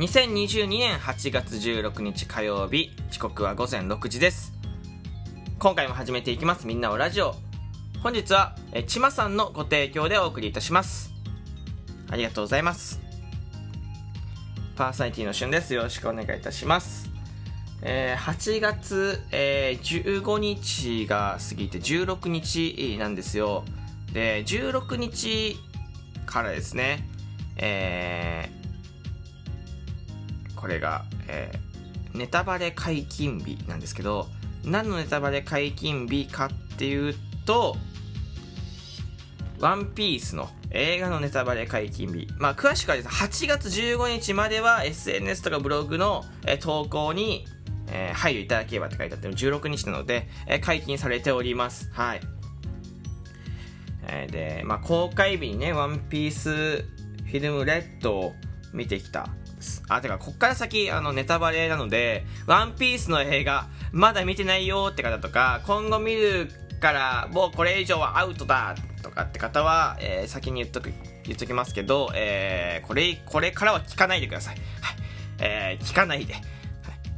2022年8月16日火曜日時刻は午前6時です。今回も始めていきます。みんなをラジオ。本日はえちまさんのご提供でお送りいたします。ありがとうございます。パーソナリティのしゅんです。よろしくお願いいたします。えー、8月、えー、15日が過ぎて16日なんですよ。で16日からですねえー、これが、えー、ネタバレ解禁日なんですけど何のネタバレ解禁日かっていうとワンピースの映画のネタバレ解禁日。まあ、詳しくはですね、8月15日までは SNS とかブログの、え投稿に、えー、配慮いただければって書いてあって16日なので、えー、解禁されております。はい。えー、で、まあ、公開日にね、ワンピースフィルムレッドを見てきたあ、てか、こっから先、あの、ネタバレなので、ワンピースの映画、まだ見てないよって方とか、今後見るから、もうこれ以上はアウトだとかって方は、えー、先に言っとく、言っときますけど、えー、これ、これからは聞かないでください。はい。えー、聞かないで。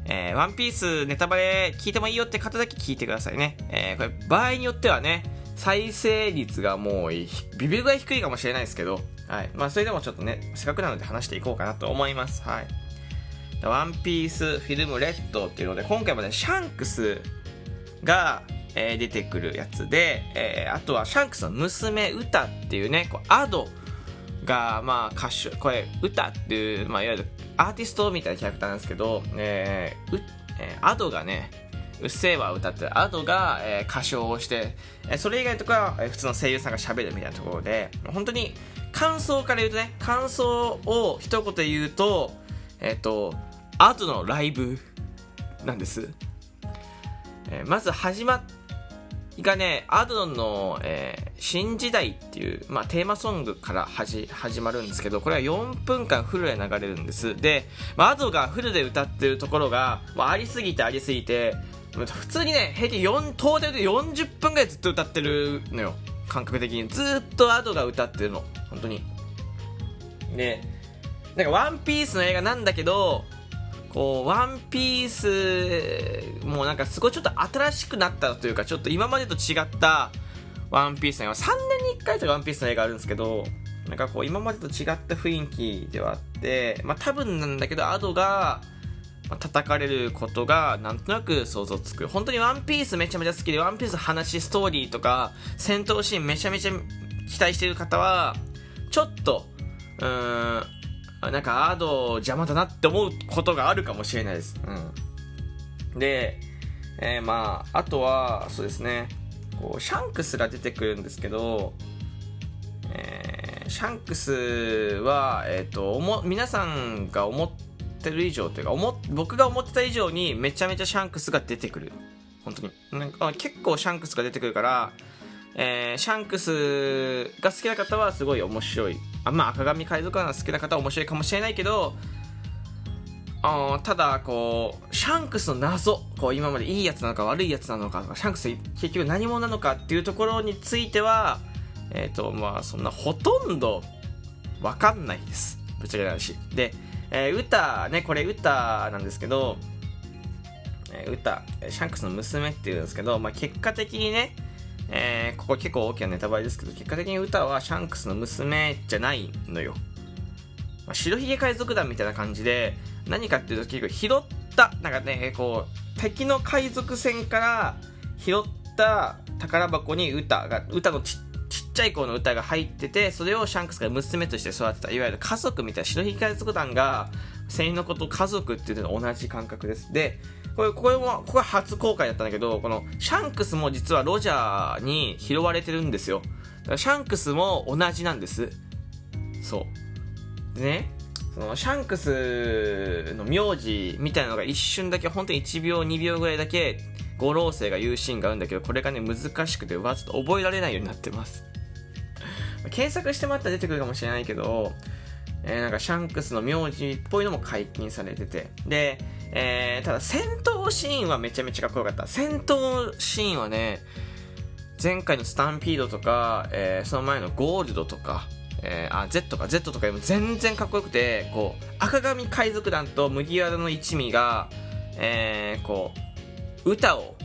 えー、ワンピースネタバレ聞いてもいいよって方だけ聞いてくださいね。えー、これ、場合によってはね、再生率がもう、ビビるぐらい低いかもしれないですけど、はい。まあ、それでもちょっとね、せっかくなので話していこうかなと思います。はい。ワンピースフィルムレッドっていうので、今回もね、シャンクスが、えー、出てくるやつで、えー、あとはシャンクスの娘ウタっていうね、こう Ado が、まあ、歌手、これ、ウタっていう、まあ、いわゆるアーティストみたいなキャラクターなんですけど、えー、うえー、アドがね、うっせぇわ歌ってるアドが、えー、歌唱をして、えー、それ以外とか、えー、普通の声優さんが喋るみたいなところで、本当に感想から言うとね、感想を一言言うと、えっ、ー、と、アドのライブなんです。えー、まず始まっがね、アドの、えー、新時代っていう、まあ、テーマソングから始まるんですけど、これは4分間フルで流れるんです。で、まあ、アドがフルで歌ってるところが、まあ、ありすぎてありすぎて、普通にね、平均4、トータルで40分ぐらいずっと歌ってるのよ。感覚的に。ずっとアドが歌ってるの。本当に。で、なんかワンピースの映画なんだけど、こう、ワンピース、もなんかすごいちょっと新しくなったというか、ちょっと今までと違ったワンピースの映画、3年に1回とかワンピースの映画あるんですけど、なんかこう、今までと違った雰囲気ではあって、まあ多分なんだけど、アドが、叩かれることがなんとなく想像つく。本当にワンピースめちゃめちゃ好きで、ワンピース話、ストーリーとか、戦闘シーンめちゃめちゃ期待してる方は、ちょっと、うーん、なんかアード邪魔だなって思うことがあるかもしれないです。うん。で、えー、まあ、あとは、そうですね、こう、シャンクスが出てくるんですけど、えー、シャンクスは、えっ、ー、と、おも、皆さんが思ってる以上というか、思、僕が思ってた以上にめちゃめちゃシャンクスが出てくる。本当に。なんか結構シャンクスが出てくるから、えー、シャンクスが好きな方はすごい面白い。あまあ赤髪海賊団が好きな方は面白いかもしれないけどあただこうシャンクスの謎こう今までいいやつなのか悪いやつなのかシャンクス結局何者なのかっていうところについてはえっ、ー、とまあそんなほとんど分かんないです。ぶっちゃけ話。で、えー、歌ねこれ歌なんですけど、えー、歌シャンクスの娘っていうんですけど、まあ、結果的にねえー、ここ結構大きなネタバレですけど、結果的に歌はシャンクスの娘じゃないのよ。まあ、白ひげ海賊団みたいな感じで、何かっていうと結構拾った、なんかね、こう、敵の海賊船から拾った宝箱に歌が、歌のちちっちゃい子の歌が入ってて、それをシャンクスが娘として育てた、いわゆる家族みたいな白ひげ海賊団が、船員のこと家族っていうのと同じ感覚です。で、これ、これも、ここは初公開だったんだけど、この、シャンクスも実はロジャーに拾われてるんですよ。シャンクスも同じなんです。そう。でね、その、シャンクスの名字みたいなのが一瞬だけ、本当に1秒、2秒ぐらいだけ、五老星が言うシーンがあるんだけど、これがね、難しくて、わ、ちょっと覚えられないようになってます。検索してもらったら出てくるかもしれないけど、えー、なんかシャンクスの名字っぽいのも解禁されてて。で、えー、ただ戦闘シーンはめちゃめちゃかっこよかった。戦闘シーンはね、前回のスタンピードとか、えー、その前のゴールドとか、えー、あ Z か Z とかでも全然かっこよくてこう赤髪海賊団と麦わらの一味が、えー、こう歌を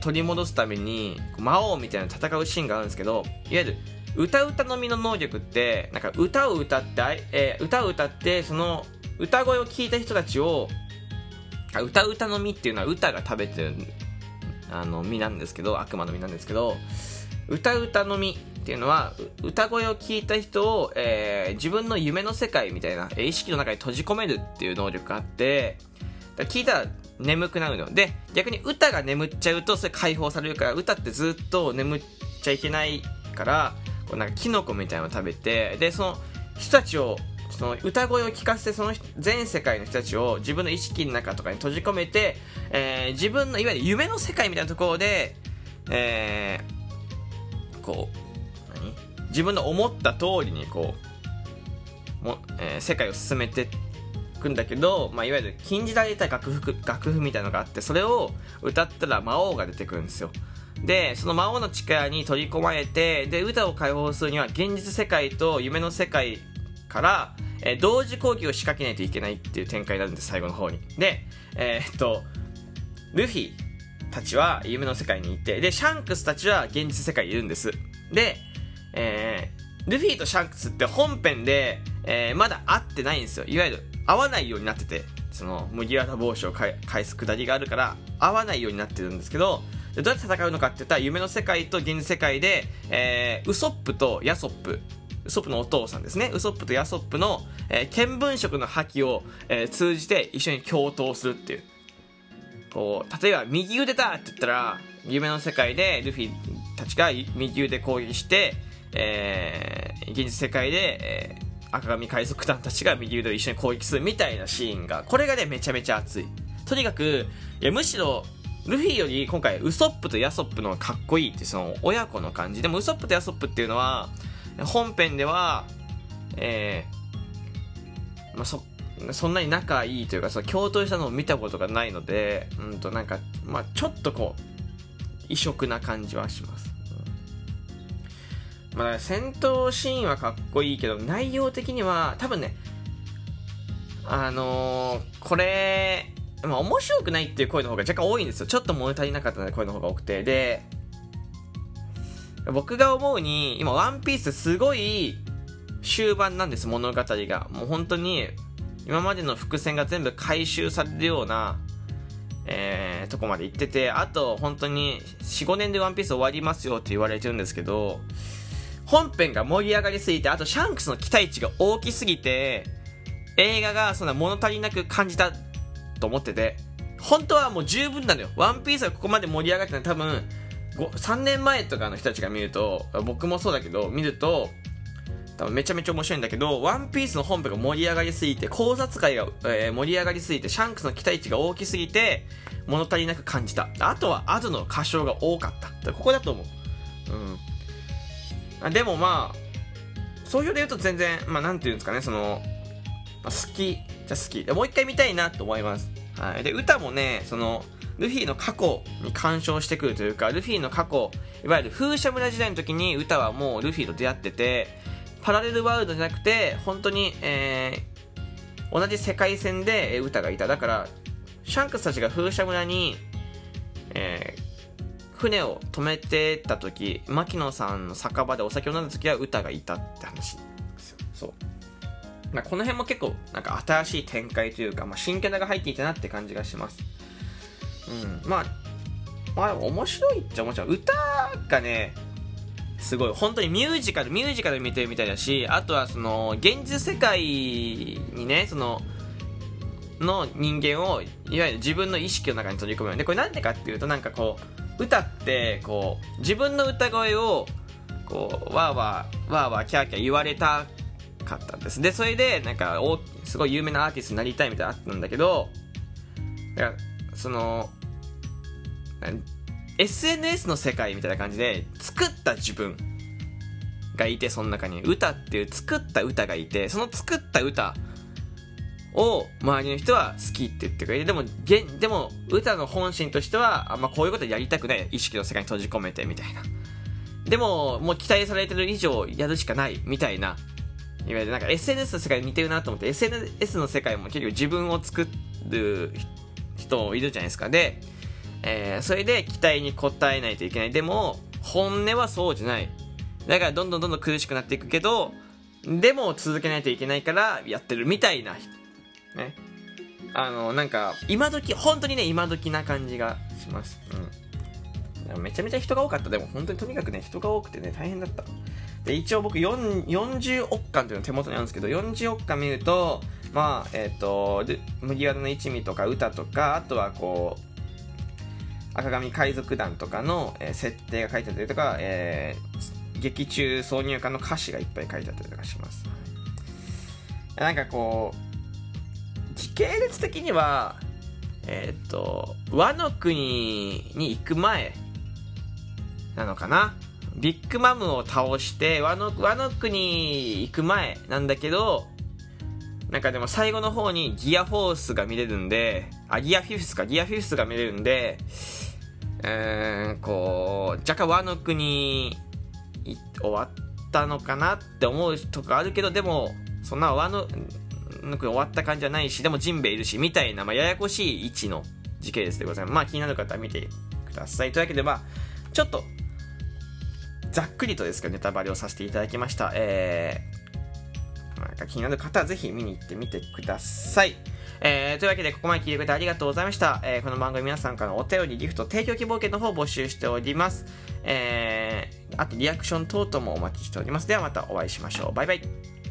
取り戻すために魔王みたいな戦うシーンがあるんですけどいわゆる歌歌のみの能力ってなんか歌を歌って、えー、歌を歌ってその歌声を聞いた人たちを歌歌の実っていうのは歌が食べてるあの実なんですけど悪魔の実なんですけど歌歌の実っていうのは歌声を聞いた人を、えー、自分の夢の世界みたいな意識の中に閉じ込めるっていう能力があって聞いたら眠くなるの。で逆に歌が眠っちゃうとそれ解放されるから歌ってずっと眠っちゃいけないからこうなんかキノコみたいなのを食べてでその人たちをその歌声を聞かせてその全世界の人たちを自分の意識の中とかに閉じ込めて、えー、自分のいわゆる夢の世界みたいなところで、えー、こう何？自分の思った通りにこうも、えー、世界を進めていくんだけど、まあ、いわゆる禁じられた楽譜楽譜みたいなのがあってそれを歌ったら魔王が出てくるんですよ。でその魔王の力に取り込まれてで歌を解放するには現実世界と夢の世界から、えー、同時攻撃を仕掛けないといけないっていう展開になるんです最後の方に。でえー、っとルフィたちは夢の世界にいてでシャンクスたちは現実世界にいるんです。で、えー、ルフィとシャンクスって本編で、えー、まだ会ってないんですよ。いわゆる会わないようになっててその麦わら帽子を返すくだりがあるから会わないようになってるんですけどどうやって戦うのかって言ったら夢の世界と現実世界で、えー、ウソップとヤソップウソップのお父さんですね。ウソップとヤソップの、えー、見聞色の覇気を、えー、通じて一緒に共闘するっていう。こう、例えば右腕だって言ったら、夢の世界でルフィたちが右腕攻撃して、えー、現実世界で、えー、赤髪海賊団たちが右腕を一緒に攻撃するみたいなシーンが、これがね、めちゃめちゃ熱い。とにかく、いやむしろ、ルフィより今回ウソップとヤソップのがかっこいいってその親子の感じでもウソップとヤソップっていうのは本編では、えー、まあ、そ、そんなに仲いいというか、その共闘したのを見たことがないので、うんとなんか、まあ、ちょっとこう、異色な感じはします。まあ、戦闘シーンはかっこいいけど、内容的には、多分ね、あのー、これ、まあ、面白くないっていう声の方が若干多いんですよ。ちょっと物足りなかったので声の方が多くて。で、僕が思うに、今、ワンピースすごい終盤なんです、物語が。もう本当に、今までの伏線が全部回収されるような、えー、とこまで行ってて、あと、本当に、4、5年でワンピース終わりますよって言われてるんですけど、本編が盛り上がりすぎて、あと、シャンクスの期待値が大きすぎて、映画がそんな物足りなく感じたと思ってて、本当はもう十分なのよ。ワンピースがここまで盛り上がってのは多分、3年前とかの人たちが見ると僕もそうだけど見ると多分めちゃめちゃ面白いんだけど、ワンピースの本編が盛り上がりすぎて、考察会が、えー、盛り上がりすぎて、シャンクスの期待値が大きすぎて、物足りなく感じた。あとは、アドの歌唱が多かった。ここだと思う。うん。でもまあ、総評で言うと全然、まあなんていうんですかね、その、まあ、好きじゃ好き。もう一回見たいなと思います。はい。で、歌もね、その、ルフィの過去に干渉してくるというか、ルフィの過去、いわゆる風車村時代の時に歌はもうルフィと出会ってて、パラレルワールドじゃなくて、本当に、えー、同じ世界線で歌がいた。だから、シャンクスたちが風車村に、えー、船を止めてた時、牧野さんの酒場でお酒を飲んだ時は歌がいたって話ですよ。そう。この辺も結構なんか新しい展開というか、まあ、新キャラが入っていたなって感じがします。うん、まあ、まあ、面白いっちゃ面白い。歌がね、すごい、本当にミュージカル、ミュージカル見てるみたいだし、あとはその、現実世界にね、その、の人間を、いわゆる自分の意識の中に取り込む。で、これなんでかっていうと、なんかこう、歌って、こう、自分の歌声を、こう、わーわー、わーわー、キャーキャー言われたかったんです。で、それで、なんか、おすごい有名なアーティストになりたいみたいなのあったんだけど、だからその SNS の世界みたいな感じで作った自分がいてその中に。歌っていう作った歌がいてその作った歌を周りの人は好きって言ってくれてでもでも歌の本心としてはあんまこういうことやりたくない。意識の世界に閉じ込めてみたいな。でももう期待されてる以上やるしかないみたいな。いわゆるなんか SNS の世界に似てるなと思って SNS の世界も結局自分を作る人いるじゃないですか。で、えー、それで期待に応えないといけない。でも本音はそうじゃない。だからどんどんどんどん苦しくなっていくけどでも続けないといけないからやってるみたいなね。あのなんか今時本当にね今時な感じがします。うん。めちゃめちゃ人が多かった。でも本当にとにかくね人が多くてね大変だった。で一応僕4、40億巻っていうの手元にあるんですけど40億巻見るとまあえっ、ー、と麦わらの一味とか歌とかあとはこう赤髪海賊団とかの、えー、設定が書いてあったりとか、えー、劇中挿入歌の歌詞がいっぱい書いてあったりとかします。なんかこう、時系列的には、えっ、ー、と、和の国に行く前なのかな？ビッグマムを倒して和の、和の国行く前なんだけど、なんかでも最後の方にギアフォースが見れるんで、あ、ギアフィフスか、ギアフィフスが見れるんで、えーん、こう、若干和の国終わったのかなって思うとかあるけど、でも、そんな和の国終わった感じじゃないし、でもジンベエいるし、みたいな、まあ、ややこしい位置の時系列でございます。まあ、気になる方は見てください。というわけで、まあ、ちょっと、ざっくりとですけど、ネタバレをさせていただきました。えー、なんか気になる方はぜひ見に行ってみてください。えー、というわけで、ここまで聞いてくれてありがとうございました。えー、この番組皆さんからのお便り、ギフト、提供希望券の方を募集しております。えー、あとリアクション等々もお待ちしております。ではまたお会いしましょう。バイバイ。